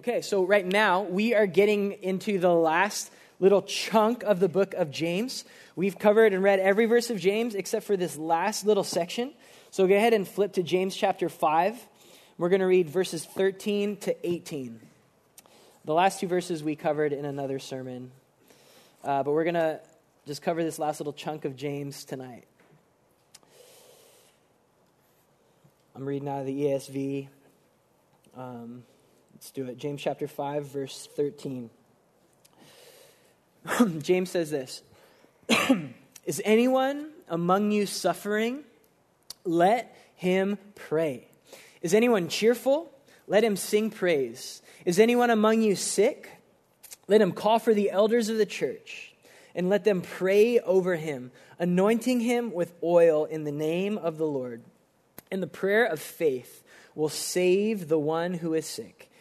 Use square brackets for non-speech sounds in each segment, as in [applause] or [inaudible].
Okay, so right now we are getting into the last little chunk of the book of James. We've covered and read every verse of James except for this last little section. So go ahead and flip to James chapter 5. We're going to read verses 13 to 18. The last two verses we covered in another sermon, uh, but we're going to just cover this last little chunk of James tonight. I'm reading out of the ESV. Um, Let's do it. James chapter 5, verse 13. [clears throat] James says this [clears throat] Is anyone among you suffering? Let him pray. Is anyone cheerful? Let him sing praise. Is anyone among you sick? Let him call for the elders of the church and let them pray over him, anointing him with oil in the name of the Lord. And the prayer of faith will save the one who is sick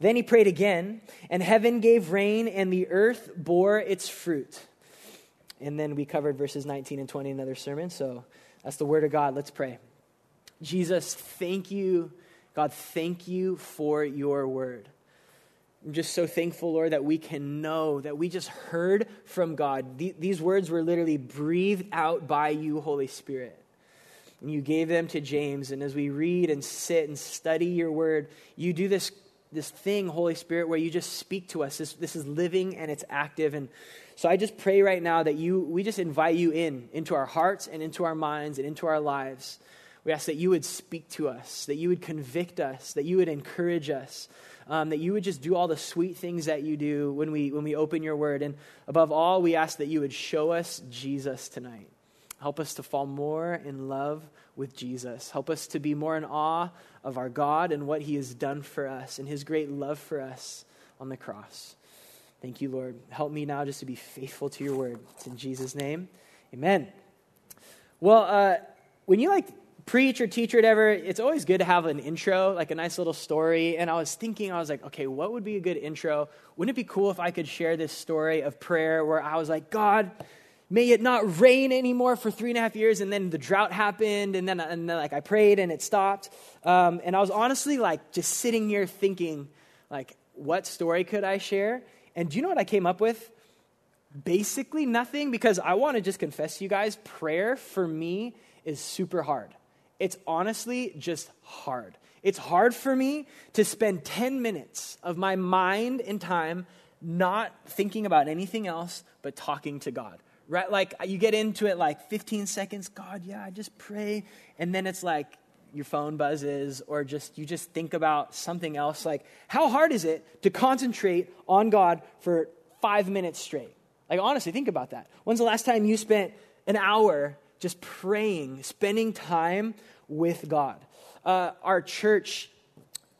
Then he prayed again, and heaven gave rain, and the earth bore its fruit. And then we covered verses 19 and 20 in another sermon. So that's the word of God. Let's pray. Jesus, thank you. God, thank you for your word. I'm just so thankful, Lord, that we can know that we just heard from God. These words were literally breathed out by you, Holy Spirit. And you gave them to James. And as we read and sit and study your word, you do this this thing, Holy Spirit, where you just speak to us. This, this is living and it's active. And so I just pray right now that you, we just invite you in, into our hearts and into our minds and into our lives. We ask that you would speak to us, that you would convict us, that you would encourage us, um, that you would just do all the sweet things that you do when we, when we open your word. And above all, we ask that you would show us Jesus tonight. Help us to fall more in love with Jesus. Help us to be more in awe of our God and what he has done for us and his great love for us on the cross. Thank you, Lord. Help me now just to be faithful to your word. It's in Jesus' name. Amen. Well, uh, when you like preach or teach or whatever, it's always good to have an intro, like a nice little story. And I was thinking, I was like, okay, what would be a good intro? Wouldn't it be cool if I could share this story of prayer where I was like, God, may it not rain anymore for three and a half years and then the drought happened and then, and then like i prayed and it stopped. Um, and i was honestly like just sitting here thinking like what story could i share? And do you know what i came up with? Basically nothing because i want to just confess to you guys prayer for me is super hard. It's honestly just hard. It's hard for me to spend 10 minutes of my mind and time not thinking about anything else but talking to god right? Like you get into it like 15 seconds, God, yeah, I just pray. And then it's like your phone buzzes or just you just think about something else. Like, how hard is it to concentrate on God for five minutes straight? Like, honestly, think about that. When's the last time you spent an hour just praying, spending time with God? Uh, our church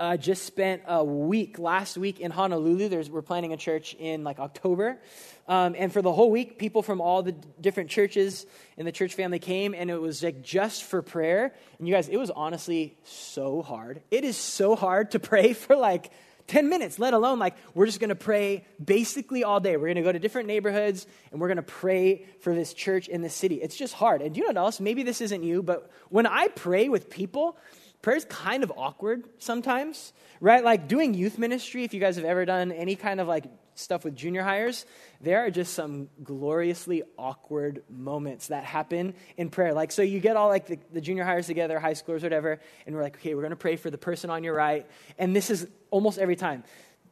uh, just spent a week last week in Honolulu. There's, we're planning a church in like October. Um, and for the whole week, people from all the different churches in the church family came, and it was like just for prayer. And you guys, it was honestly so hard. It is so hard to pray [laughs] for like 10 minutes, let alone like we're just going to pray basically all day. We're going to go to different neighborhoods and we're going to pray for this church in the city. It's just hard. And you know what else? Maybe this isn't you, but when I pray with people, prayer is kind of awkward sometimes, right? Like doing youth ministry, if you guys have ever done any kind of like stuff with junior hires, there are just some gloriously awkward moments that happen in prayer. Like, so you get all like the, the junior hires together, high schoolers, whatever, and we're like, okay, we're going to pray for the person on your right. And this is almost every time.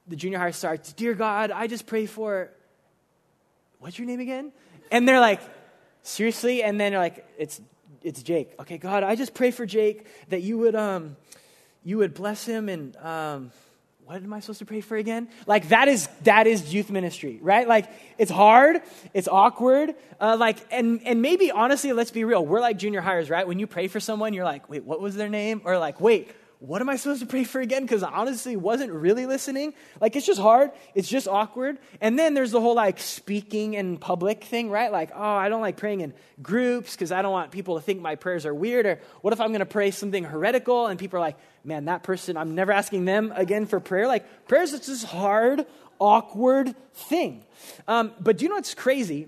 The junior hire starts, Dear God, I just pray for, what's your name again? And they're like, seriously? And then they're like, it's, it's Jake. Okay, God, I just pray for Jake that you would, um, you would bless him and, um, what am I supposed to pray for again? Like that is that is youth ministry, right? Like it's hard, it's awkward, uh, like and and maybe honestly, let's be real, we're like junior hires, right? When you pray for someone, you're like, wait, what was their name? Or like, wait, what am I supposed to pray for again? Because I honestly wasn't really listening. Like, it's just hard. It's just awkward. And then there's the whole like speaking in public thing, right? Like, oh, I don't like praying in groups because I don't want people to think my prayers are weird. Or what if I'm going to pray something heretical and people are like, man, that person, I'm never asking them again for prayer. Like, prayer is just this hard, awkward thing. Um, but do you know what's crazy?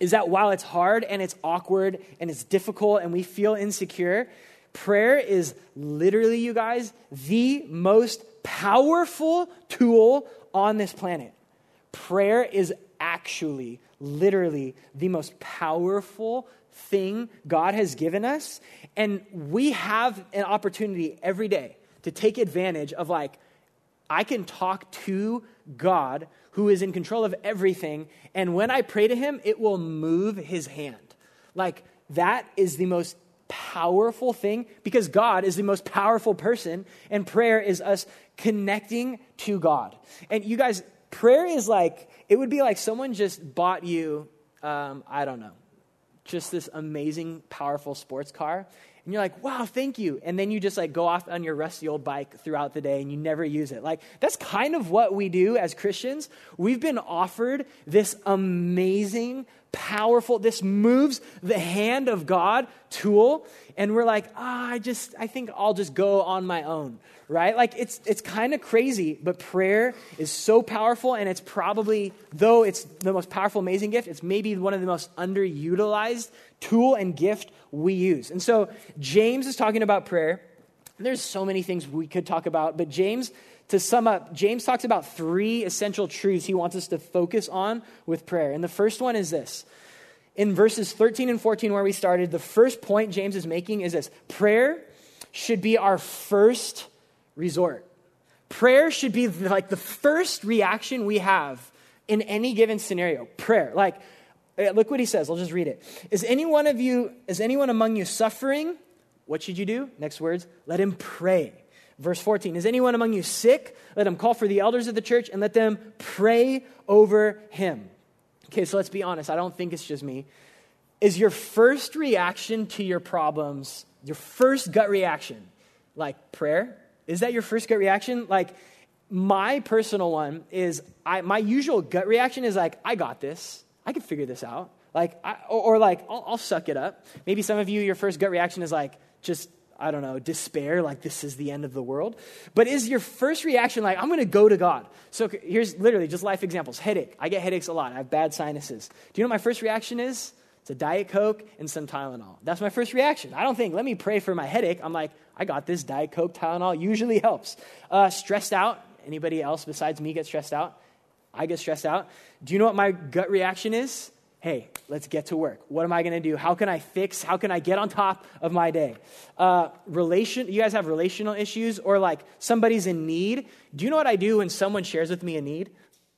Is that while it's hard and it's awkward and it's difficult and we feel insecure, Prayer is literally, you guys, the most powerful tool on this planet. Prayer is actually, literally, the most powerful thing God has given us. And we have an opportunity every day to take advantage of, like, I can talk to God who is in control of everything. And when I pray to him, it will move his hand. Like, that is the most powerful thing because God is the most powerful person, and prayer is us connecting to God. And you guys, prayer is like, it would be like someone just bought you, um, I don't know, just this amazing, powerful sports car. And you're like, wow, thank you. And then you just like go off on your rusty old bike throughout the day and you never use it. Like, that's kind of what we do as Christians. We've been offered this amazing, powerful, this moves the hand of God tool. And we're like, ah, oh, I just, I think I'll just go on my own, right? Like it's, it's kind of crazy, but prayer is so powerful. And it's probably, though it's the most powerful, amazing gift, it's maybe one of the most underutilized tool and gift we use. And so James is talking about prayer. There's so many things we could talk about, but James to sum up, James talks about three essential truths he wants us to focus on with prayer. And the first one is this. In verses 13 and 14, where we started, the first point James is making is this prayer should be our first resort. Prayer should be like the first reaction we have in any given scenario. Prayer. Like, eh, look what he says. I'll just read it. Is any one of you, is anyone among you suffering? What should you do? Next words, let him pray. Verse 14 Is anyone among you sick? Let him call for the elders of the church and let them pray over him. Okay, so let's be honest. I don't think it's just me. Is your first reaction to your problems, your first gut reaction, like prayer? Is that your first gut reaction? Like, my personal one is I, my usual gut reaction is like, I got this. I can figure this out. Like, I, or, or, like, I'll, I'll suck it up. Maybe some of you, your first gut reaction is like, just I don't know, despair, like this is the end of the world? But is your first reaction like, I'm going to go to God? So here's literally just life examples headache. I get headaches a lot. I have bad sinuses. Do you know what my first reaction is? It's a Diet Coke and some Tylenol. That's my first reaction. I don't think, let me pray for my headache. I'm like, I got this. Diet Coke, Tylenol usually helps. Uh, stressed out. Anybody else besides me get stressed out? I get stressed out. Do you know what my gut reaction is? Hey, let's get to work. What am I going to do? How can I fix? How can I get on top of my day? Uh, relation, you guys have relational issues or like somebody's in need. Do you know what I do when someone shares with me a need?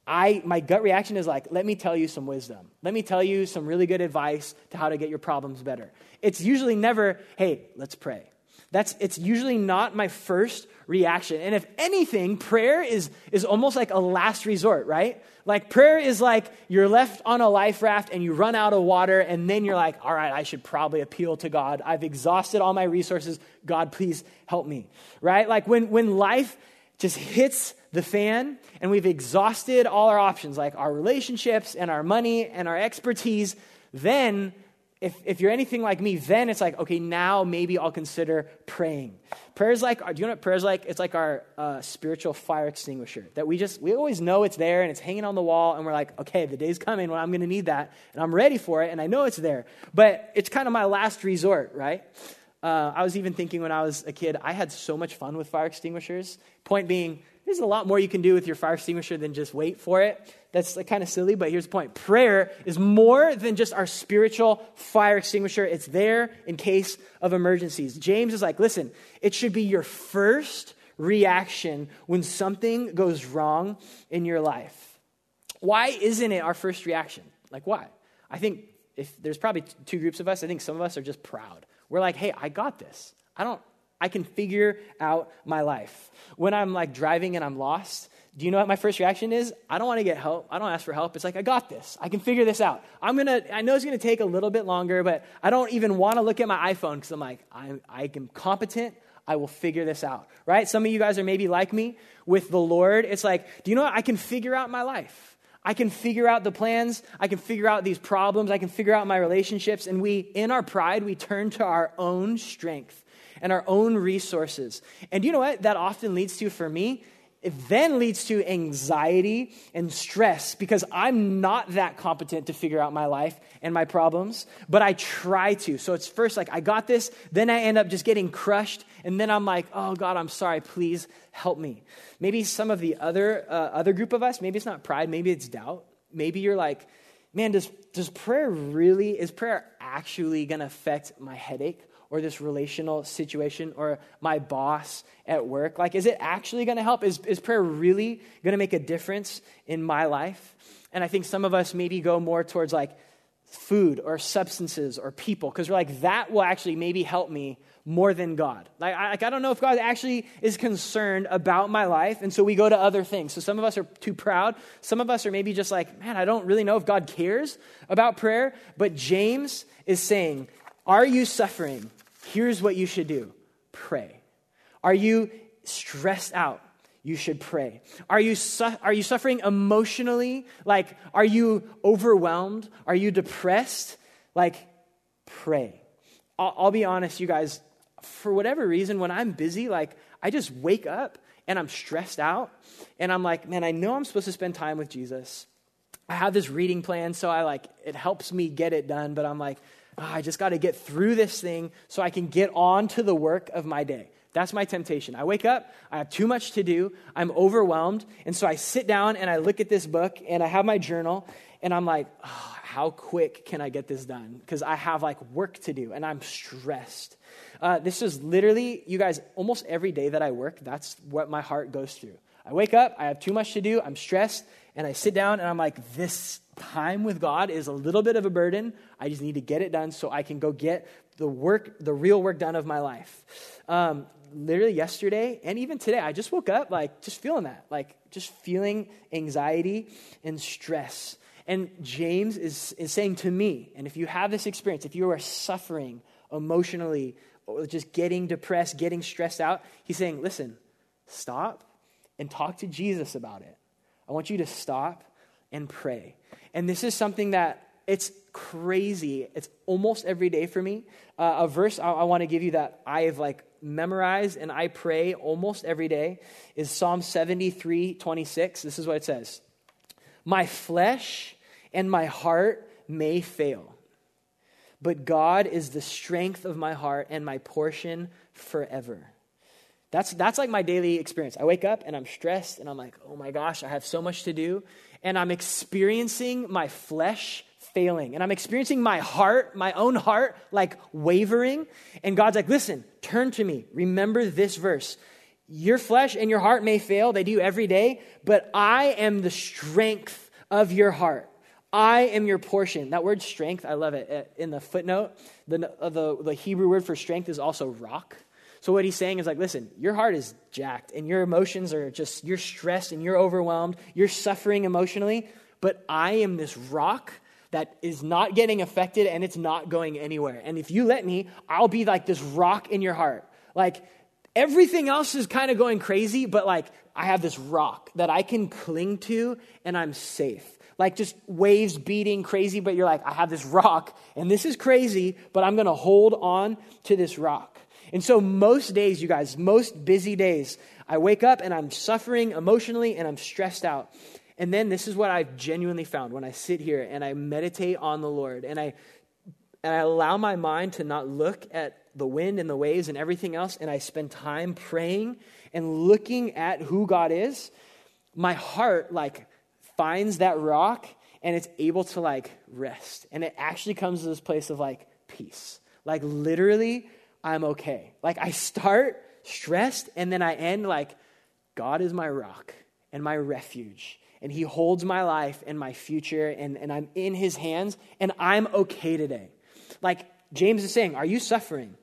I, my gut reaction is like, let me tell you some wisdom. Let me tell you some really good advice to how to get your problems better. It's usually never, hey, let's pray. That's, it's usually not my first reaction. And if anything, prayer is, is almost like a last resort, right? Like prayer is like you're left on a life raft and you run out of water, and then you're like, all right, I should probably appeal to God. I've exhausted all my resources. God, please help me. Right? Like when, when life just hits the fan and we've exhausted all our options, like our relationships and our money and our expertise, then if, if you're anything like me, then it's like, okay, now maybe I'll consider praying. Prayer is like, do you know what prayer is like? It's like our uh, spiritual fire extinguisher that we just, we always know it's there and it's hanging on the wall and we're like, okay, the day's coming when I'm going to need that and I'm ready for it and I know it's there. But it's kind of my last resort, right? Uh, I was even thinking when I was a kid, I had so much fun with fire extinguishers. Point being, there's a lot more you can do with your fire extinguisher than just wait for it. That's kind of silly, but here's the point. Prayer is more than just our spiritual fire extinguisher. It's there in case of emergencies. James is like, listen, it should be your first reaction when something goes wrong in your life. Why isn't it our first reaction? Like, why? I think if there's probably two groups of us, I think some of us are just proud. We're like, hey, I got this. I don't, I can figure out my life. When I'm like driving and I'm lost, do you know what my first reaction is? I don't want to get help. I don't ask for help. It's like, I got this. I can figure this out. I'm going to, I know it's going to take a little bit longer, but I don't even want to look at my iPhone because I'm like, I'm, I am competent. I will figure this out, right? Some of you guys are maybe like me with the Lord. It's like, do you know what? I can figure out my life. I can figure out the plans. I can figure out these problems. I can figure out my relationships. And we, in our pride, we turn to our own strength and our own resources. And you know what that often leads to for me? It then leads to anxiety and stress because I'm not that competent to figure out my life and my problems, but I try to. So it's first like, I got this, then I end up just getting crushed, and then I'm like, oh God, I'm sorry, please help me. Maybe some of the other, uh, other group of us, maybe it's not pride, maybe it's doubt. Maybe you're like, man, does, does prayer really, is prayer actually gonna affect my headache? Or this relational situation or my boss at work? Like, is it actually going to help? Is, is prayer really going to make a difference in my life? And I think some of us maybe go more towards like food or substances or people because we're like, that will actually maybe help me more than God. Like I, like, I don't know if God actually is concerned about my life, and so we go to other things. So some of us are too proud. Some of us are maybe just like, man, I don't really know if God cares about prayer. But James is saying, Are you suffering? Here's what you should do pray. Are you stressed out? You should pray. Are you, su- are you suffering emotionally? Like, are you overwhelmed? Are you depressed? Like, pray. I'll, I'll be honest, you guys, for whatever reason, when I'm busy, like, I just wake up and I'm stressed out and I'm like, man, I know I'm supposed to spend time with Jesus. I have this reading plan, so I like, it helps me get it done, but I'm like, oh, I just got to get through this thing so I can get on to the work of my day. That's my temptation. I wake up, I have too much to do, I'm overwhelmed, and so I sit down and I look at this book and I have my journal and I'm like, oh, how quick can I get this done? Because I have like work to do and I'm stressed. Uh, this is literally, you guys, almost every day that I work, that's what my heart goes through. I wake up, I have too much to do, I'm stressed, and I sit down and I'm like, this time with God is a little bit of a burden. I just need to get it done so I can go get the work, the real work done of my life. Um, literally yesterday and even today, I just woke up like just feeling that, like just feeling anxiety and stress. And James is, is saying to me, and if you have this experience, if you are suffering emotionally, or just getting depressed, getting stressed out, he's saying, listen, stop and talk to Jesus about it. I want you to stop and pray. And this is something that it's crazy. It's almost every day for me. Uh, a verse I, I want to give you that I've like memorized and I pray almost every day is Psalm 73 26. This is what it says My flesh and my heart may fail, but God is the strength of my heart and my portion forever. That's, that's like my daily experience. I wake up and I'm stressed and I'm like, oh my gosh, I have so much to do and I'm experiencing my flesh failing. And I'm experiencing my heart, my own heart, like wavering. And God's like, listen, turn to me. Remember this verse. Your flesh and your heart may fail, they do every day, but I am the strength of your heart. I am your portion. That word strength, I love it. Uh, in the footnote, the, uh, the, the Hebrew word for strength is also rock. So what he's saying is like, listen, your heart is jacked and your emotions are just, you're stressed and you're overwhelmed. You're suffering emotionally, but I am this rock that is not getting affected and it's not going anywhere. And if you let me, I'll be like this rock in your heart. Like everything else is kind of going crazy, but like I have this rock that I can cling to and I'm safe. Like just waves beating crazy, but you're like, I have this rock and this is crazy, but I'm going to hold on to this rock. And so, most days, you guys, most busy days, I wake up and I'm suffering emotionally and I'm stressed out. And then this is what I've genuinely found when I sit here and I meditate on the Lord and I, and I allow my mind to not look at the wind and the waves and everything else, and I spend time praying and looking at who God is. My heart, like, finds that rock and it's able to, like, rest. And it actually comes to this place of, like, peace. Like, literally, I'm okay. Like I start stressed and then I end like, God is my rock and my refuge. And he holds my life and my future, and, and I'm in his hands, and I'm okay today. Like James is saying, Are you suffering?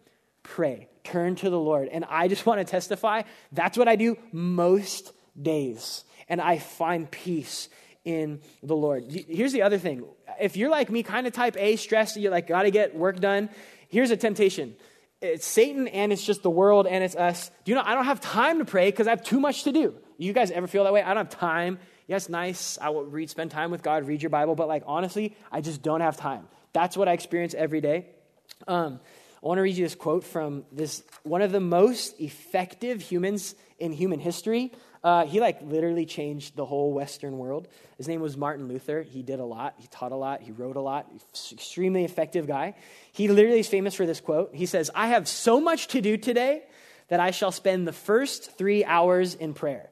Pray, turn to the Lord. And I just [laughs] want to testify that's what I do most days. And I find peace in the Lord. Here's the other thing if you're like me, kind of type A, stressed, you're like, got to get work done, here's a temptation it's Satan and it's just the world and it's us. Do you know, I don't have time to pray because I have too much to do. You guys ever feel that way? I don't have time. Yes, nice. I will read, spend time with God, read your Bible, but like honestly, I just don't have time. That's what I experience every day. Um, I want to read you this quote from this one of the most effective humans in human history. Uh, he like literally changed the whole Western world. His name was Martin Luther. He did a lot. He taught a lot. He wrote a lot. Extremely effective guy. He literally is famous for this quote. He says, "I have so much to do today that I shall spend the first three hours in prayer,"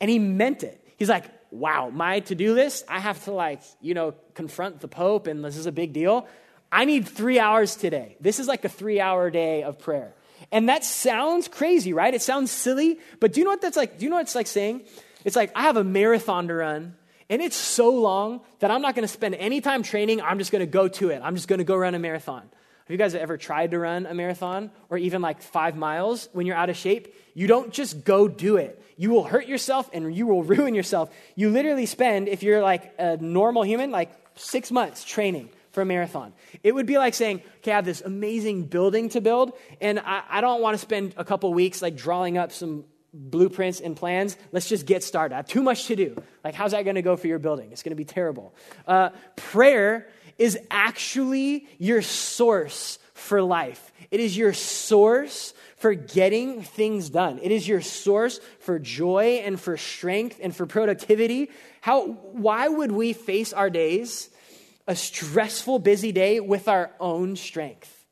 and he meant it. He's like, "Wow, my to-do list. I have to like you know confront the Pope, and this is a big deal." I need three hours today. This is like a three hour day of prayer. And that sounds crazy, right? It sounds silly, but do you know what that's like? Do you know what it's like saying? It's like, I have a marathon to run, and it's so long that I'm not going to spend any time training. I'm just going to go to it. I'm just going to go run a marathon. Have you guys ever tried to run a marathon or even like five miles when you're out of shape? You don't just go do it. You will hurt yourself and you will [laughs] ruin yourself. You literally spend, if you're like a normal human, like six months training for a marathon. It would be like saying, okay, I have this amazing building to build, and I, I don't want to spend a couple weeks like drawing up some blueprints and plans. Let's just get started. I have too much to do. Like, how's that going to go for your building? It's going to be terrible. Uh, prayer is actually your source for life, it is your source for getting things done. It is your source for joy and for strength and for productivity. How, why would we face our days a stressful, busy day with our own strength.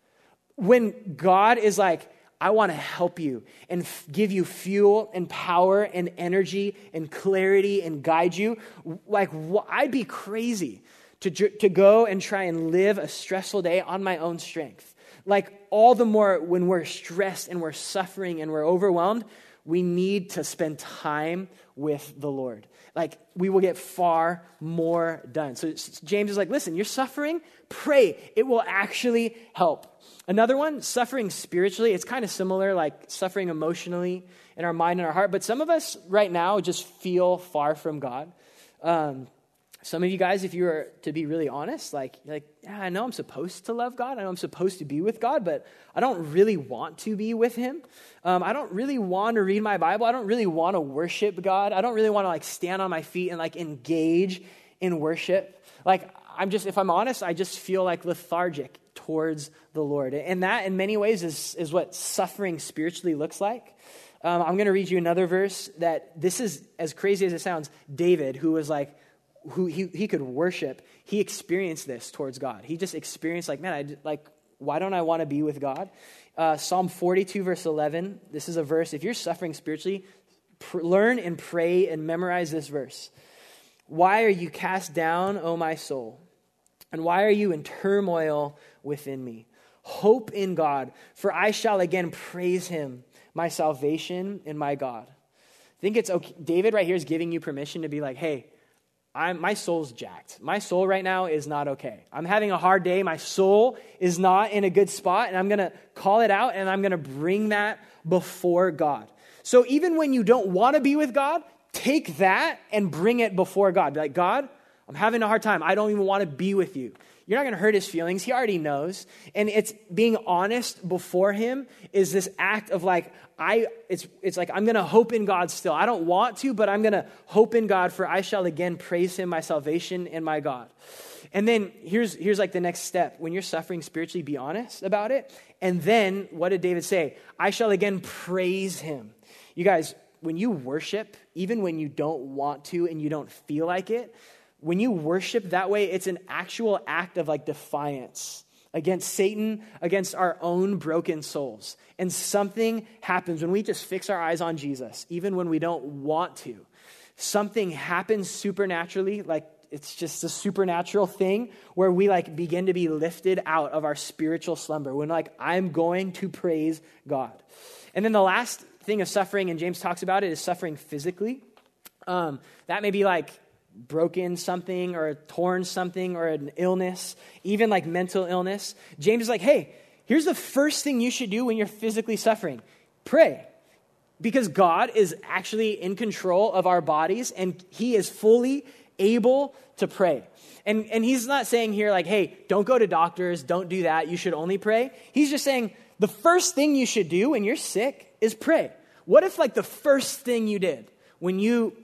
When God is like, I want to help you and f- give you fuel and power and energy and clarity and guide you, like, wh- I'd be crazy to, to go and try and live a stressful day on my own strength. Like, all the more when we're stressed and we're suffering and we're overwhelmed, we need to spend time with the Lord. Like, we will get far more done. So, James is like, listen, you're suffering, pray. It will actually help. Another one, suffering spiritually, it's kind of similar, like suffering emotionally in our mind and our heart. But some of us right now just feel far from God. Um, some of you guys, if you are to be really honest, like, like yeah, I know I'm supposed to love God. I know I'm supposed to be with God, but I don't really want to be with Him. Um, I don't really want to read my Bible. I don't really want to worship God. I don't really want to like stand on my feet and like engage in worship. Like, I'm just, if I'm honest, I just feel like lethargic towards the Lord. And that, in many ways, is, is what suffering spiritually looks like. Um, I'm going to read you another verse that this is, as crazy as it sounds, David, who was like, who he, he could worship, he experienced this towards God. He just experienced like, man, I like, why don't I want to be with God? Uh, Psalm 42, verse 11. This is a verse. If you're suffering spiritually, pr- learn and pray and memorize this verse. Why are you cast down, O my soul? And why are you in turmoil within me? Hope in God, for I shall again praise him, my salvation and my God. I think it's okay. David right here is giving you permission to be like, hey, I'm, my soul's jacked. My soul right now is not okay. I'm having a hard day. My soul is not in a good spot, and I'm going to call it out and I'm going to bring that before God. So even when you don't want to be with God, take that and bring it before God. Like, God, I'm having a hard time. I don't even want to be with you. You're not going to hurt his feelings. He already knows. And it's being honest before him is this act of like, I, it's, it's like, I'm going to hope in God still. I don't want to, but I'm going to hope in God, for I shall again praise him, my salvation and my God. And then here's, here's like the next step. When you're suffering spiritually, be honest about it. And then what did David say? I shall again praise him. You guys, when you worship, even when you don't want to and you don't feel like it, when you worship that way, it's an actual act of like defiance against Satan, against our own broken souls. And something happens when we just fix our eyes on Jesus, even when we don't want to. Something happens supernaturally, like it's just a supernatural thing where we like begin to be lifted out of our spiritual slumber when like I'm going to praise God. And then the last thing of suffering, and James talks about it, is suffering physically. Um, that may be like broken something or torn something or an illness, even like mental illness, James is like, hey, here's the first thing you should do when you're physically suffering pray. Because God is actually in control of our bodies and He is fully able to pray. And, and He's not saying here, like, hey, don't go to doctors, don't do that, you should only pray. He's just saying, the first thing you should do when you're sick is pray. What if, like, the first thing you did when you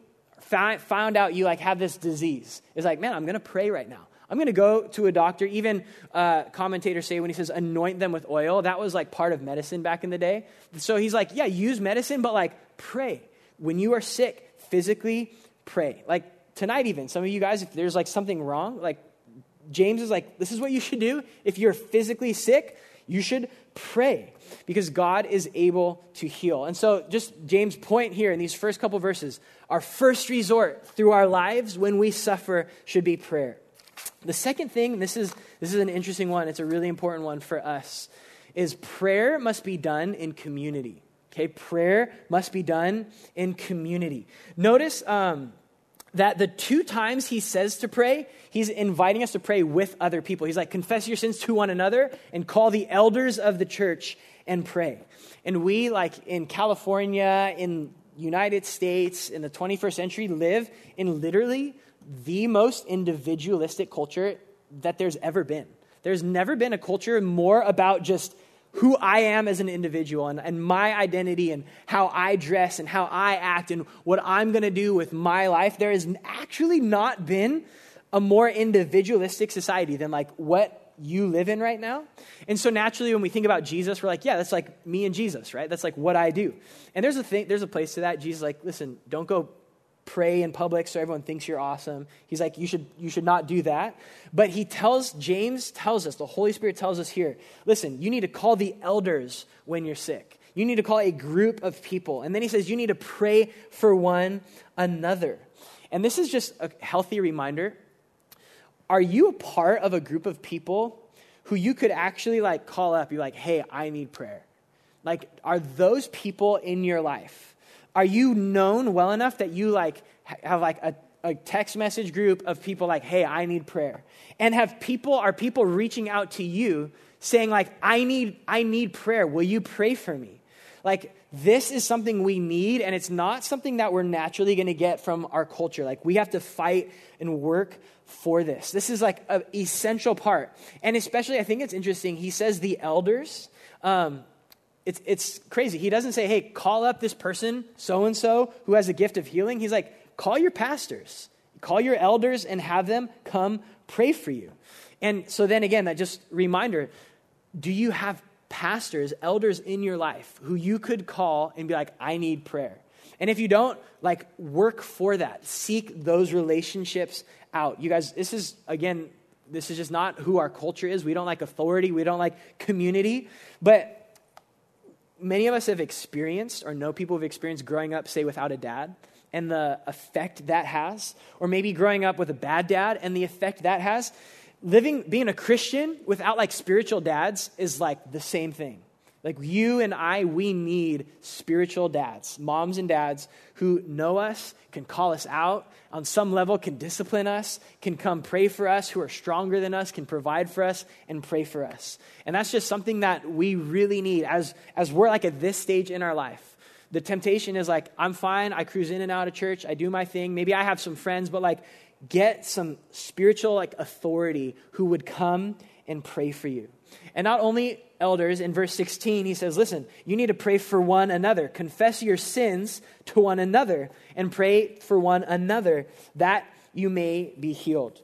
found out you, like, have this disease is like, man, I'm going to pray right now. I'm going to go to a doctor. Even uh, commentators say when he says anoint them with oil, that was like part of medicine back in the day. So he's like, yeah, use medicine, but like pray. When you are sick, physically pray. Like tonight, even, some of you guys, if there's like something wrong, like James is like, this is what you should do. If you're physically sick, you should pray because God is able to heal. And so, just James' point here in these first couple verses our first resort through our lives when we suffer should be prayer. The second thing, this is, this is an interesting one, it's a really important one for us, is prayer must be done in community. Okay, prayer must be done in community. Notice um, that the two times he says to pray, he's inviting us to pray with other people. He's like, confess your sins to one another and call the elders of the church and pray. And we, like in California, in United States, in the 21st century, live in literally the most individualistic culture that there's ever been. There's never been a culture more about just who I am as an individual and, and my identity and how I dress and how I act and what I'm going to do with my life. There has actually not been a more individualistic society than like what you live in right now. And so naturally when we think about Jesus, we're like, yeah, that's like me and Jesus, right? That's like what I do. And there's a thing, there's a place to that. Jesus like, listen, don't go pray in public so everyone thinks you're awesome. He's like, you should, you should not do that. But he tells, James tells us, the Holy Spirit tells us here, listen, you need to call the elders when you're sick. You need to call a group of people. And then he says, you need to pray for one another. And this is just a healthy reminder. Are you a part of a group of people who you could actually like call up? You're like, hey, I need prayer. Like, are those people in your life? Are you known well enough that you like have like a, a text message group of people like, hey, I need prayer? And have people, are people reaching out to you saying like, I need, I need prayer. Will you pray for me? Like, this is something we need, and it's not something that we're naturally going to get from our culture. Like, we have to fight and work for this. This is like an essential part. And especially, I think it's interesting. He says the elders. Um, it's, it's crazy. He doesn't say, hey, call up this person, so and so, who has a gift of healing. He's like, call your pastors, call your elders, and have them come pray for you. And so then again, that just reminder do you have pastors, elders in your life who you could call and be like, I need prayer? And if you don't, like, work for that. Seek those relationships out. You guys, this is, again, this is just not who our culture is. We don't like authority, we don't like community. But many of us have experienced or know people who've experienced growing up, say, without a dad and the effect that has, or maybe growing up with a bad dad and the effect that has. Living, being a Christian without like spiritual dads is like the same thing. Like you and I, we need spiritual dads, moms and dads who know us, can call us out, on some level can discipline us, can come pray for us, who are stronger than us, can provide for us and pray for us. And that's just something that we really need as, as we're like at this stage in our life. The temptation is like, I'm fine, I cruise in and out of church, I do my thing. Maybe I have some friends, but like, get some spiritual like authority who would come and pray for you. And not only elders, in verse 16, he says, Listen, you need to pray for one another. Confess your sins to one another and pray for one another that you may be healed.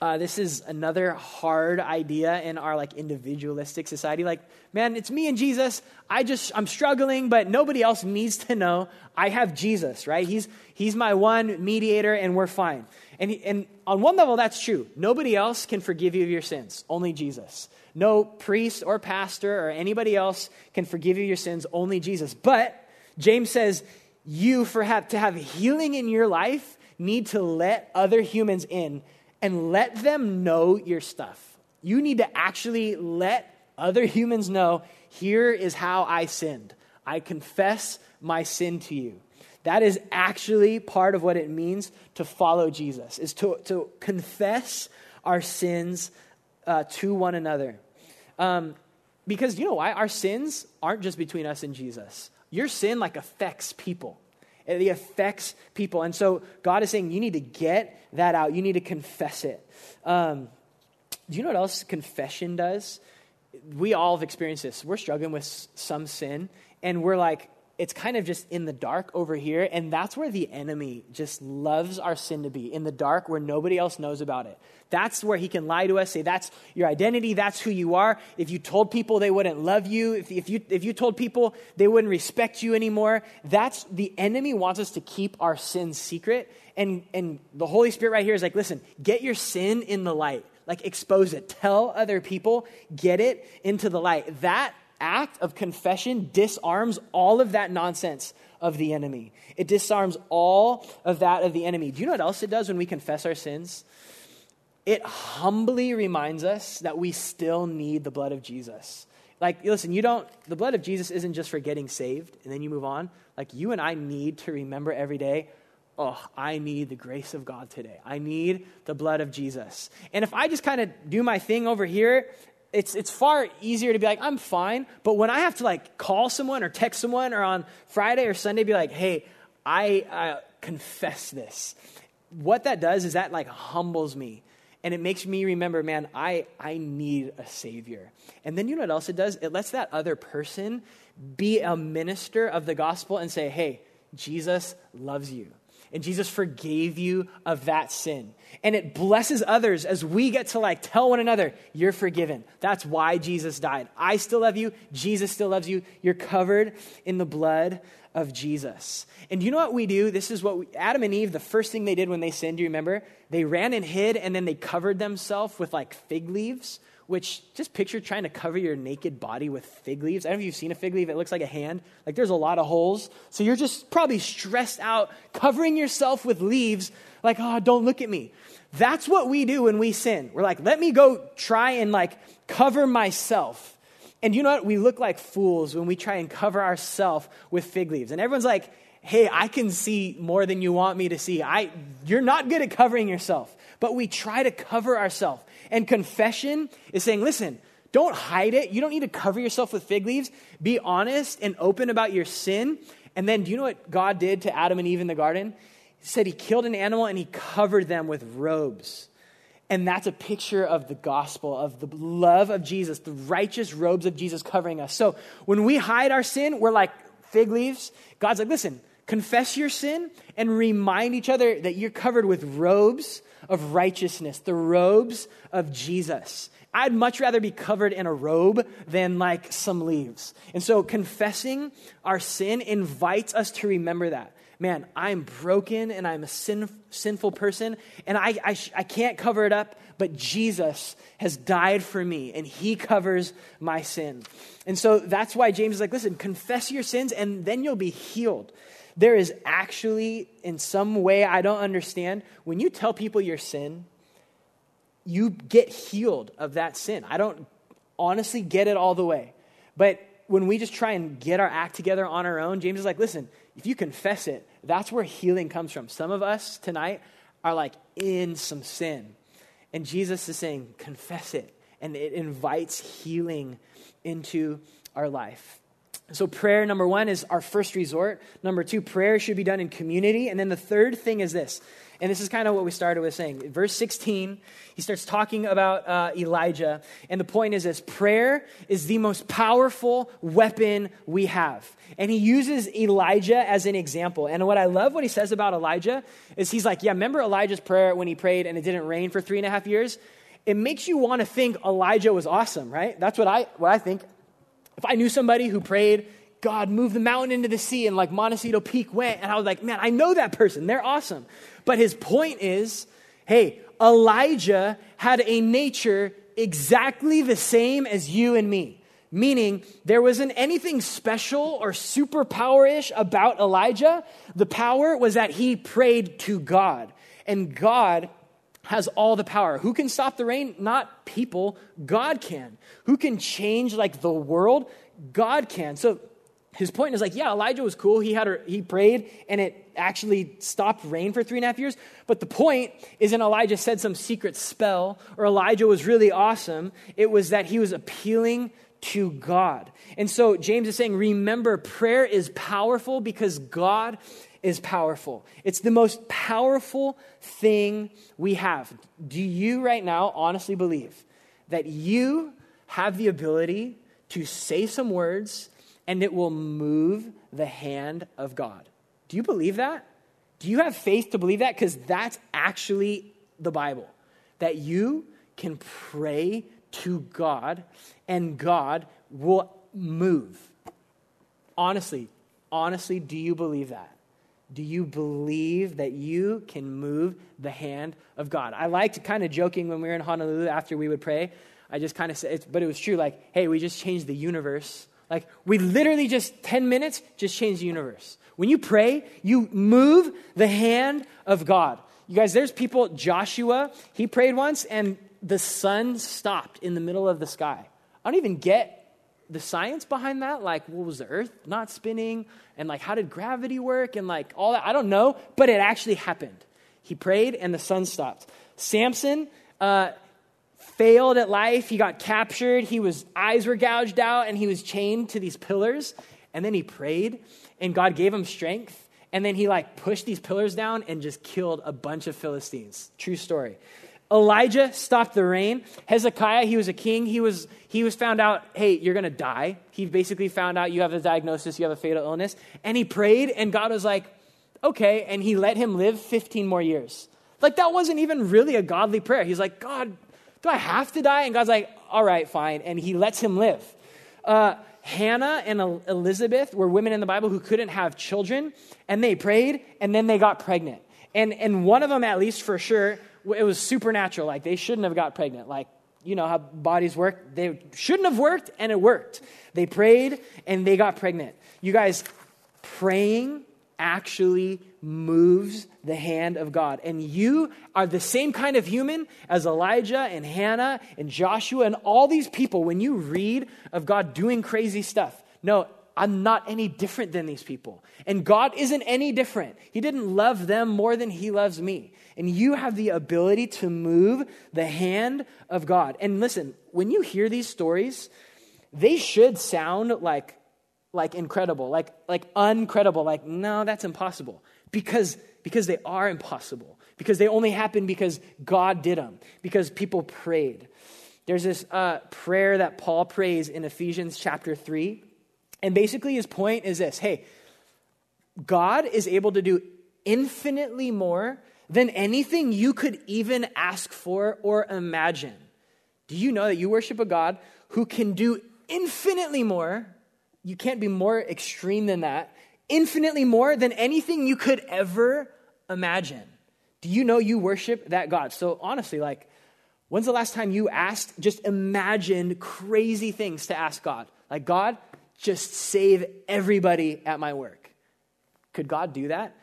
Uh, this is another hard idea in our like individualistic society. Like man it's me and jesus. I just i'm struggling but nobody else needs to know i have jesus right? He's he's my one mediator and we're fine. And, and on one level that's true. Nobody else can forgive you of your sins. Only jesus. No priest or pastor or anybody else can forgive you your sins, only Jesus. But James says, you, for have, to have healing in your life, need to let other humans in and let them know your stuff. You need to actually let other [laughs] humans know here is how I sinned. I confess my sin to you. That is actually part of what it means to follow Jesus, is to, to confess our sins uh, to one another. Um, because you know why? Our sins aren't just between us and Jesus. Your sin like affects people. It affects people. And so God is saying you need to get that out. You need to confess it. Um, do you know what else confession does? we all have experienced this. We're struggling with some sin, and we're like, it's kind of just in the dark over here. And that's where the enemy just loves our sin to be in the dark where nobody else knows about it. That's where he can lie to us, say, that's your identity, that's who you are. If you told people they wouldn't love you, if, if, you, if you told people they wouldn't respect you anymore, that's the enemy wants us to keep our sin secret. And, and the Holy Spirit right here is like, listen, get your sin in the light. Like, expose it. Tell other people, get it into the light. That act of confession disarms all of that nonsense of the enemy. It disarms all of that of the enemy. Do you know what else it does when we confess our sins? It humbly reminds us that we still need the blood of Jesus. Like, listen, you don't, the blood of Jesus isn't just for getting saved and then you move on. Like, you and I need to remember every day oh, I need the grace of God today. I need the blood of Jesus. And if I just kind of do my thing over here it's, it's far easier to be like, I'm fine. But when I have to like call someone or text someone or on Friday or Sunday, be like, hey, I uh, confess this. What that does is that like humbles me. And it makes me remember, man, I, I need a Savior. And then you know what else it does? It lets that other person be a minister of the gospel and say, hey, Jesus loves you and Jesus forgave you of that sin. And it blesses others as we get to like tell one another, you're forgiven. That's why Jesus died. I still love you. Jesus still loves you. You're covered in the blood of Jesus. And you know what we do? This is what we, Adam and Eve, the first thing they did when they sinned, do you remember? They ran and hid and then they covered themselves with like fig leaves which just picture trying to cover your naked body with fig leaves. I don't know if you've seen a fig leaf, it looks like a hand. Like there's a lot of holes. So you're just probably stressed out, covering yourself with leaves, like, oh, don't look at me. That's what we do when we sin. We're like, let me go try and like cover myself. And you know what? We look like fools when we try and cover ourselves with fig leaves. And everyone's like, hey, I can see more than you want me to see. I, you're not good at covering yourself. But we try to cover ourselves. And confession is saying, listen, don't hide it. You don't need to cover yourself with fig leaves. Be honest and open about your sin. And then, do you know what God did to Adam and Eve in the garden? He said he killed an animal and he covered them with robes. And that's a picture of the gospel, of the love of Jesus, the righteous robes of Jesus covering us. So when we hide our sin, we're like fig leaves. God's like, listen, confess your sin and remind each other that you're covered with robes of righteousness, the robes of Jesus. I'd much rather be covered in a robe than like some leaves. And so confessing our sin invites us to remember that. Man, I'm broken and I'm a sin, sinful person and I, I, I can't cover it up, but Jesus has died for me and he covers my sin. And so that's why James is like, listen, confess your sins and then you'll be healed there is actually, in some way I don't understand, when you tell people your sin, you get healed of that sin. I don't honestly get it all the way. But when we just try and get our act together on our own, James is like, listen, if you confess it, that's where healing comes from. Some of us tonight are like in some sin. And Jesus is saying, confess it. And it invites healing into our life. So, prayer, number one, is our first resort. Number two, prayer should be done in community. And then the third thing is this, and this is kind of what we started with saying. Verse 16, he starts talking about uh, Elijah. And the point is this prayer is the most powerful weapon we have. And he uses Elijah as an example. And what I love what he says about Elijah is he's like, yeah, remember Elijah's prayer when he prayed and it didn't rain for three and a half years? It makes you want to think Elijah was awesome, right? That's what I, what I think. If I knew somebody who prayed, God, move the mountain into the sea, and like Montecito Peak went, and I was like, man, I know that person. They're awesome. But his point is hey, Elijah had a nature exactly the same as you and me. Meaning, there wasn't anything special or superpower ish about Elijah. The power was that he prayed to God, and God has all the power. Who can stop the rain? Not people. God can. Who can change like the world? God can. So his point is like, yeah, Elijah was cool. He had a, he prayed and it actually stopped rain for three and a half years. But the point isn't Elijah said some secret spell or Elijah was really awesome. It was that he was appealing to God. And so James is saying, remember, prayer is powerful because God is powerful. It's the most powerful thing we have. Do you right now honestly believe that you have the ability to say some words and it will move the hand of God. Do you believe that? Do you have faith to believe that? Because that's actually the Bible. That you can pray to God and God will move. Honestly, honestly, do you believe that? Do you believe that you can move the hand of God? I liked kind of joking when we were in Honolulu after we would pray. I just kind of said, but it was true. Like, hey, we just changed the universe. Like, we literally just 10 minutes just changed the universe. When you pray, you move the hand of God. You guys, there's people, Joshua, he prayed once and the sun stopped in the middle of the sky. I don't even get the science behind that, like, what was the earth not spinning? And like, how did gravity work? And like, all that. I don't know, but it actually happened. He prayed and the sun stopped. Samson uh, failed at life. He got captured. He was, eyes were gouged out and he was chained to these pillars. And then he prayed and God gave him strength. And then he like pushed these pillars down and just killed a bunch of Philistines. True story. Elijah stopped the rain. Hezekiah, he was a king. He was, he was found out, hey, you're going to die. He basically found out you have a diagnosis, you have a fatal illness. And he prayed, and God was like, okay. And he let him live 15 more years. Like, that wasn't even really a godly prayer. He's like, God, do I have to die? And God's like, all right, fine. And he lets him live. Uh, Hannah and Elizabeth were women in the Bible who couldn't have children, and they prayed, and then they got pregnant. And, and one of them, at least for sure, it was supernatural. Like they shouldn't have got pregnant. Like, you know how bodies work. They shouldn't have worked, and it worked. They prayed, and they got pregnant. You guys, praying actually moves the hand of God. And you are the same kind of human as Elijah and Hannah and Joshua and all these people. When you read of God doing crazy stuff, no, I'm not any different than these people. And God isn't any different. He didn't love them more than He loves me. And you have the ability to move the hand of God. And listen, when you hear these stories, they should sound like, like incredible, like, like uncredible, like, no, that's impossible. Because, because they are impossible. Because they only happen because God did them, because people prayed. There's this uh, prayer that Paul prays in Ephesians chapter 3 and basically, his point is this hey, God is able to do infinitely more than anything you could even ask for or imagine. Do you know that you worship a God who can do infinitely more? You can't be more extreme than that. Infinitely more than anything you could ever imagine. Do you know you worship that God? So, honestly, like, when's the last time you asked, just imagined crazy things to ask God? Like, God, just save everybody at my work. Could God do that?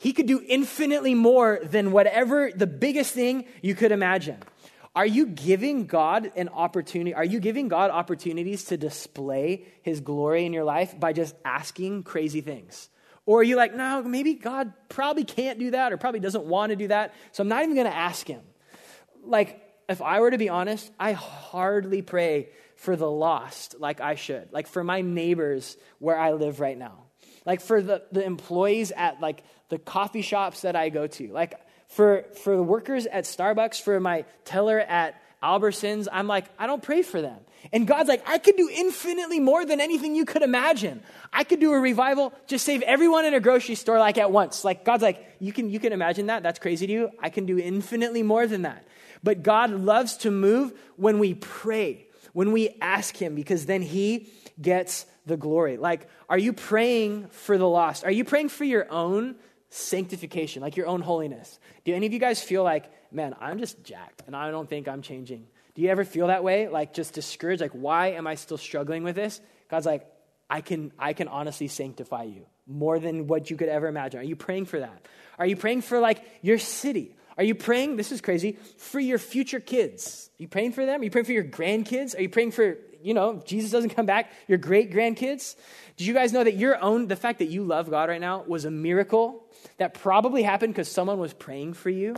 He could do infinitely more than whatever the biggest thing you could imagine. Are you giving God an opportunity? Are you giving God opportunities to display his glory in your life by just asking crazy things? Or are you like, no, maybe God probably can't do that or probably doesn't want to do that, so I'm not even going to ask him? Like, if I were to be honest, I hardly pray for the lost like I should, like for my neighbors where I live right now, like for the, the employees at like the coffee shops that I go to, like for, for the workers at Starbucks, for my teller at Albertsons, I'm like, I don't pray for them. And God's like, I could do infinitely more than anything you could imagine. I could do a revival, just save everyone in a grocery store like at once. Like God's like, you can, you can imagine that? That's crazy to you? I can do infinitely more than that. But God loves to move when we pray when we ask Him, because then He gets the glory. Like, are you praying for the lost? Are you praying for your own sanctification, like your own holiness? Do any of you guys feel like, man, I'm just jacked and I don't think I'm changing? Do you ever feel that way? Like, just discouraged? Like, why am I still struggling with this? God's like, I can, I can honestly sanctify you more than what you could ever imagine. Are you praying for that? Are you praying for like your city? Are you praying, this is crazy, for your future kids? Are you praying for them? Are you praying for your grandkids? Are you praying for, you know, Jesus doesn't come back, your great grandkids? Did you guys know that your own, the fact that you love God right now was a miracle that probably happened because someone was praying for you?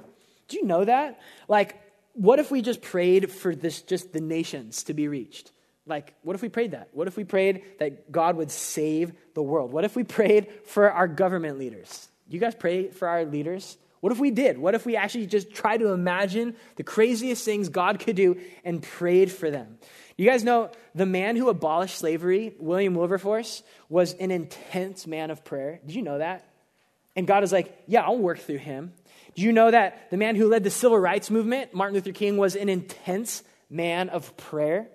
Do you know that? Like, what if we just prayed for this, just the nations to be reached? Like, what if we prayed that? What if we prayed that God would save the world? What if we prayed for our government leaders? You guys pray for our leaders? What if we did? What if we actually just tried to imagine the craziest things God could do and prayed for them? You guys know the man who abolished slavery, William Wilberforce, was an intense man of prayer. Did you know that? And God is like, yeah, I'll work through him. Do you know that the man who led the civil rights movement, Martin Luther King, was an intense man of prayer?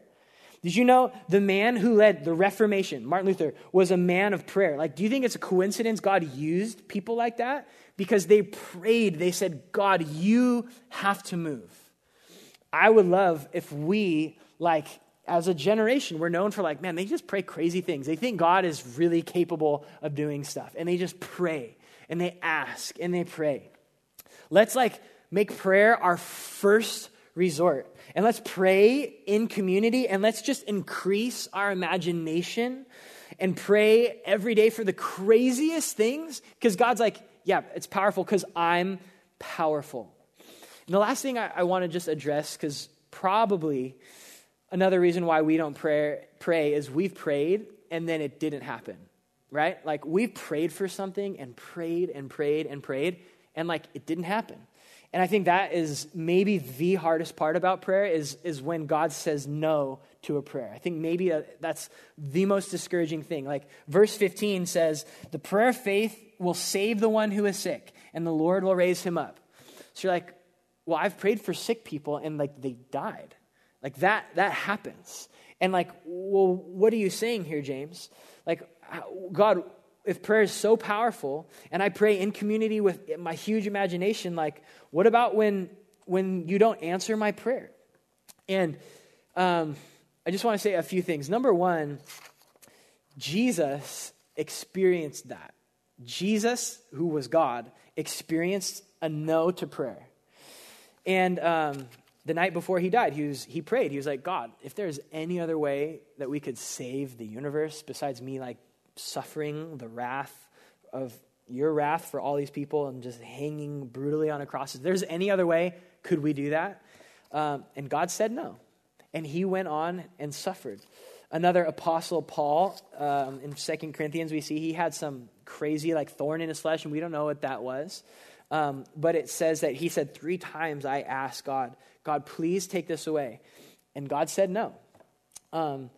Did you know the man who led the Reformation, Martin Luther, was a man of prayer? Like, do you think it's a coincidence God used people like that? Because they prayed, they said, God, you have to move. I would love if we, like, as a generation, we're known for, like, man, they just pray crazy things. They think God is really capable of doing stuff, and they just pray, and they ask, and they pray. Let's, like, make prayer our first resort. And let's pray in community and let's just increase our imagination and pray every day for the craziest things because God's like, yeah, it's powerful because I'm powerful. And the last thing I, I want to just address, because probably another reason why we don't pray, pray is we've prayed and then it didn't happen, right? Like we've prayed for something and prayed and prayed and prayed and like it didn't happen. And I think that is maybe the hardest part about prayer is, is when God says no to a prayer. I think maybe uh, that's the most discouraging thing. Like verse 15 says, The prayer faith will save the one who is sick, and the Lord will raise him up. So you're like, Well, I've prayed for sick people and like they died. Like that, that happens. And like, well, what are you saying here, James? Like, God, if prayer is so powerful and I pray in community with my huge imagination, like, what about when, when you don't answer my prayer? And um, I just want to say a few things. Number one, Jesus experienced that. Jesus, who was God, experienced a no to prayer. And um, the night before he died, he, was, he prayed. He was like, God, if there's any other way that we could save the universe besides me, like, suffering the wrath of your wrath for all these people and just hanging brutally on a cross. If there's any other way, could we do that? Um, and God said no. And he went on and suffered. Another apostle, Paul, um, in Second Corinthians, we see he had some crazy, like, thorn in his flesh, and we don't know what that was. Um, but it says that he said, Three times I asked God, God, please take this away. And God said no. Um,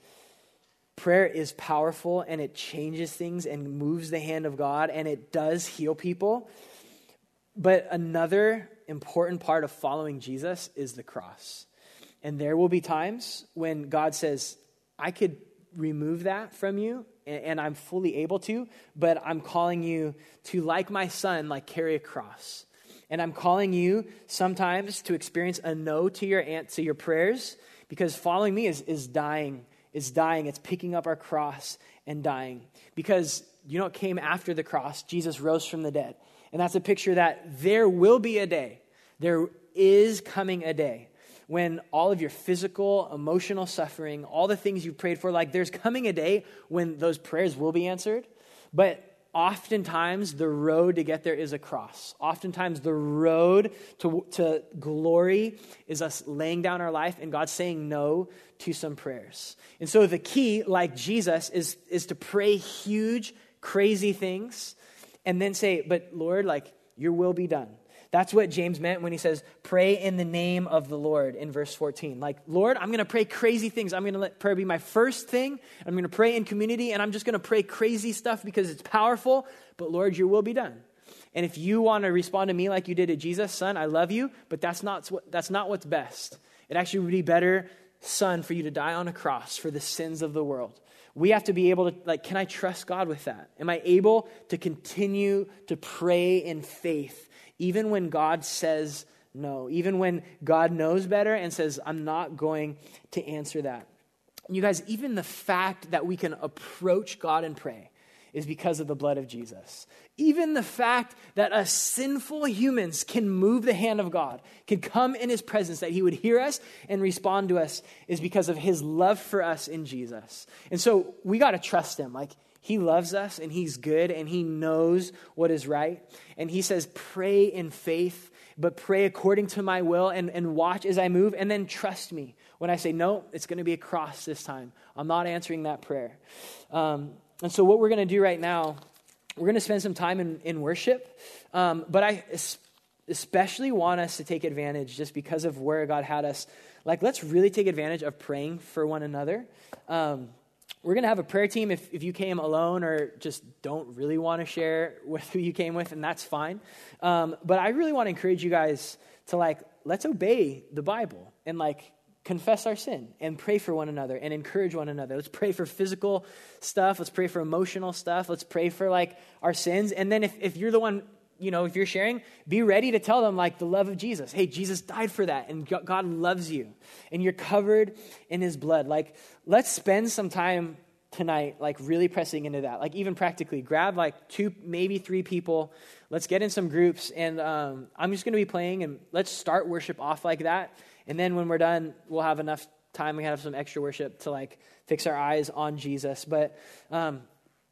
Prayer is powerful and it changes things and moves the hand of God and it does heal people. But another important part of following Jesus is the cross. And there will be times when God says, I could remove that from you and I'm fully able to, but I'm calling you to, like my son, like carry a cross. And I'm calling you sometimes to experience a no to your aunt to your prayers because following me is, is dying is dying. It's picking up our cross and dying. Because you know what came after the cross? Jesus rose from the dead. And that's a picture that there will be a day, there is coming a day when all of your physical, emotional suffering, all the things you prayed for, like there's coming a day when those prayers will be answered. But oftentimes the road to get there is a cross. Oftentimes the road to, to glory is us laying down our life and God saying no to some prayers. And so the key, like Jesus, is, is to pray huge, crazy things and then say, But Lord, like, your will be done. That's what James meant when he says, pray in the name of the Lord in verse 14. Like, Lord, I'm going to pray crazy things. I'm going to let prayer be my first thing. I'm going to pray in community, and I'm just going to pray crazy stuff because it's powerful. But Lord, your will be done. And if you want to respond to me like you did to Jesus, son, I love you, but that's not, what, that's not what's best. It actually would be better, son, for you to die on a cross for the sins of the world. We have to be able to, like, can I trust God with that? Am I able to continue to pray in faith even when God says no, even when God knows better and says, I'm not going to answer that. You guys, even the fact that we can approach God and pray is because of the blood of Jesus. Even the fact that us sinful humans can move the hand of God, can come in his presence, that he would hear us and respond to us, is because of his love for us in Jesus. And so we got to trust him. Like, he loves us and He's good and He knows what is right. And He says, Pray in faith, but pray according to my will and, and watch as I move and then trust me. When I say, No, it's going to be a cross this time, I'm not answering that prayer. Um, and so, what we're going to do right now, we're going to spend some time in, in worship. Um, but I especially want us to take advantage just because of where God had us. Like, let's really take advantage of praying for one another. Um, we're going to have a prayer team if, if you came alone or just don't really want to share with who you came with, and that's fine. Um, but I really want to encourage you guys to, like, let's obey the Bible and, like, confess our sin and pray for one another and encourage one another. Let's pray for physical stuff. Let's pray for emotional stuff. Let's pray for, like, our sins. And then if, if you're the one you know, if you're sharing, be ready to tell them like the love of Jesus. Hey, Jesus died for that, and God loves you, and you're covered in His blood. Like, let's spend some time tonight, like really pressing into that. Like, even practically, grab like two, maybe three people. Let's get in some groups, and um, I'm just going to be playing, and let's start worship off like that. And then when we're done, we'll have enough time. We have some extra worship to like fix our eyes on Jesus. But um,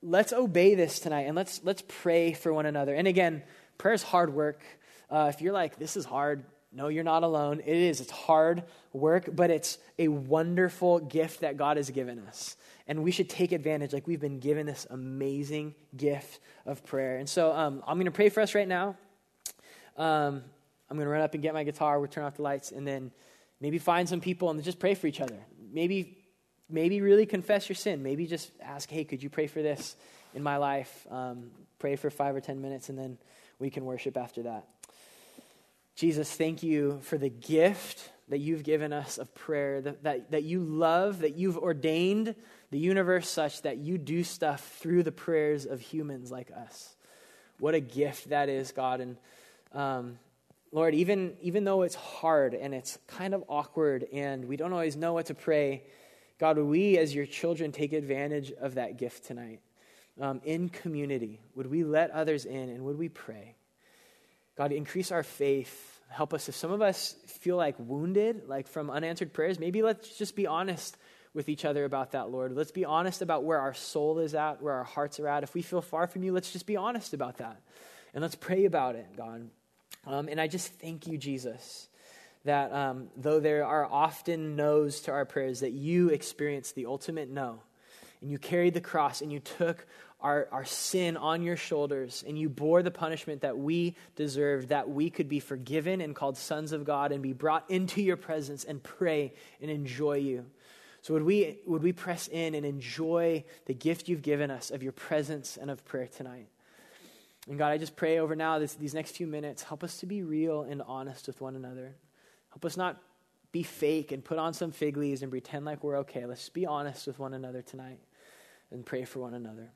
let's obey this tonight and let's let's pray for one another. And again, prayer is hard work. Uh, if you're like, this is hard, no, you're not alone. It is. It's hard work, but it's a wonderful gift that God has given us. And we should take advantage, like we've been given this amazing gift of prayer. And so um, I'm going to pray for us right now. Um, I'm going to run up and get my guitar. We'll turn off the lights, and then maybe find some people and just pray for each other. Maybe, maybe really confess your sin. Maybe just ask, hey, could you pray for this in my life? Um, pray for five or ten minutes, and then we can worship after that. Jesus, thank you for the gift that you've given us of prayer, that, that, that you love, that you've ordained the universe such that you do stuff through the prayers of humans like us. What a gift that is, God. And um, Lord, even, even though it's hard and it's kind of awkward and we don't always know what to pray, God, would we as your children take advantage of that gift tonight? um, in community? Would we let others in and would we pray? God, increase our faith. Help us. If some of us feel like wounded, like from unanswered prayers, maybe let's just be honest with each other about that, Lord. Let's be honest about where our soul is at, where our hearts are at. If we feel far from you, let's just be honest about that. And let's pray about it, God. Um, and I just thank you, Jesus, that um, though there are often no's to our prayers, that you experienced the ultimate no. And you carried the cross and you took our, our sin on your shoulders, and you bore the punishment that we deserved, that we could be forgiven and called sons of God and be brought into your presence and pray and enjoy you. So, would we, would we press in and enjoy the gift you've given us of your presence and of prayer tonight? And God, I just pray over now this, these next few minutes, help us to be real and honest with one another. Help us not be fake and put on some fig leaves and pretend like we're okay. Let's be honest with one another tonight and pray for one another.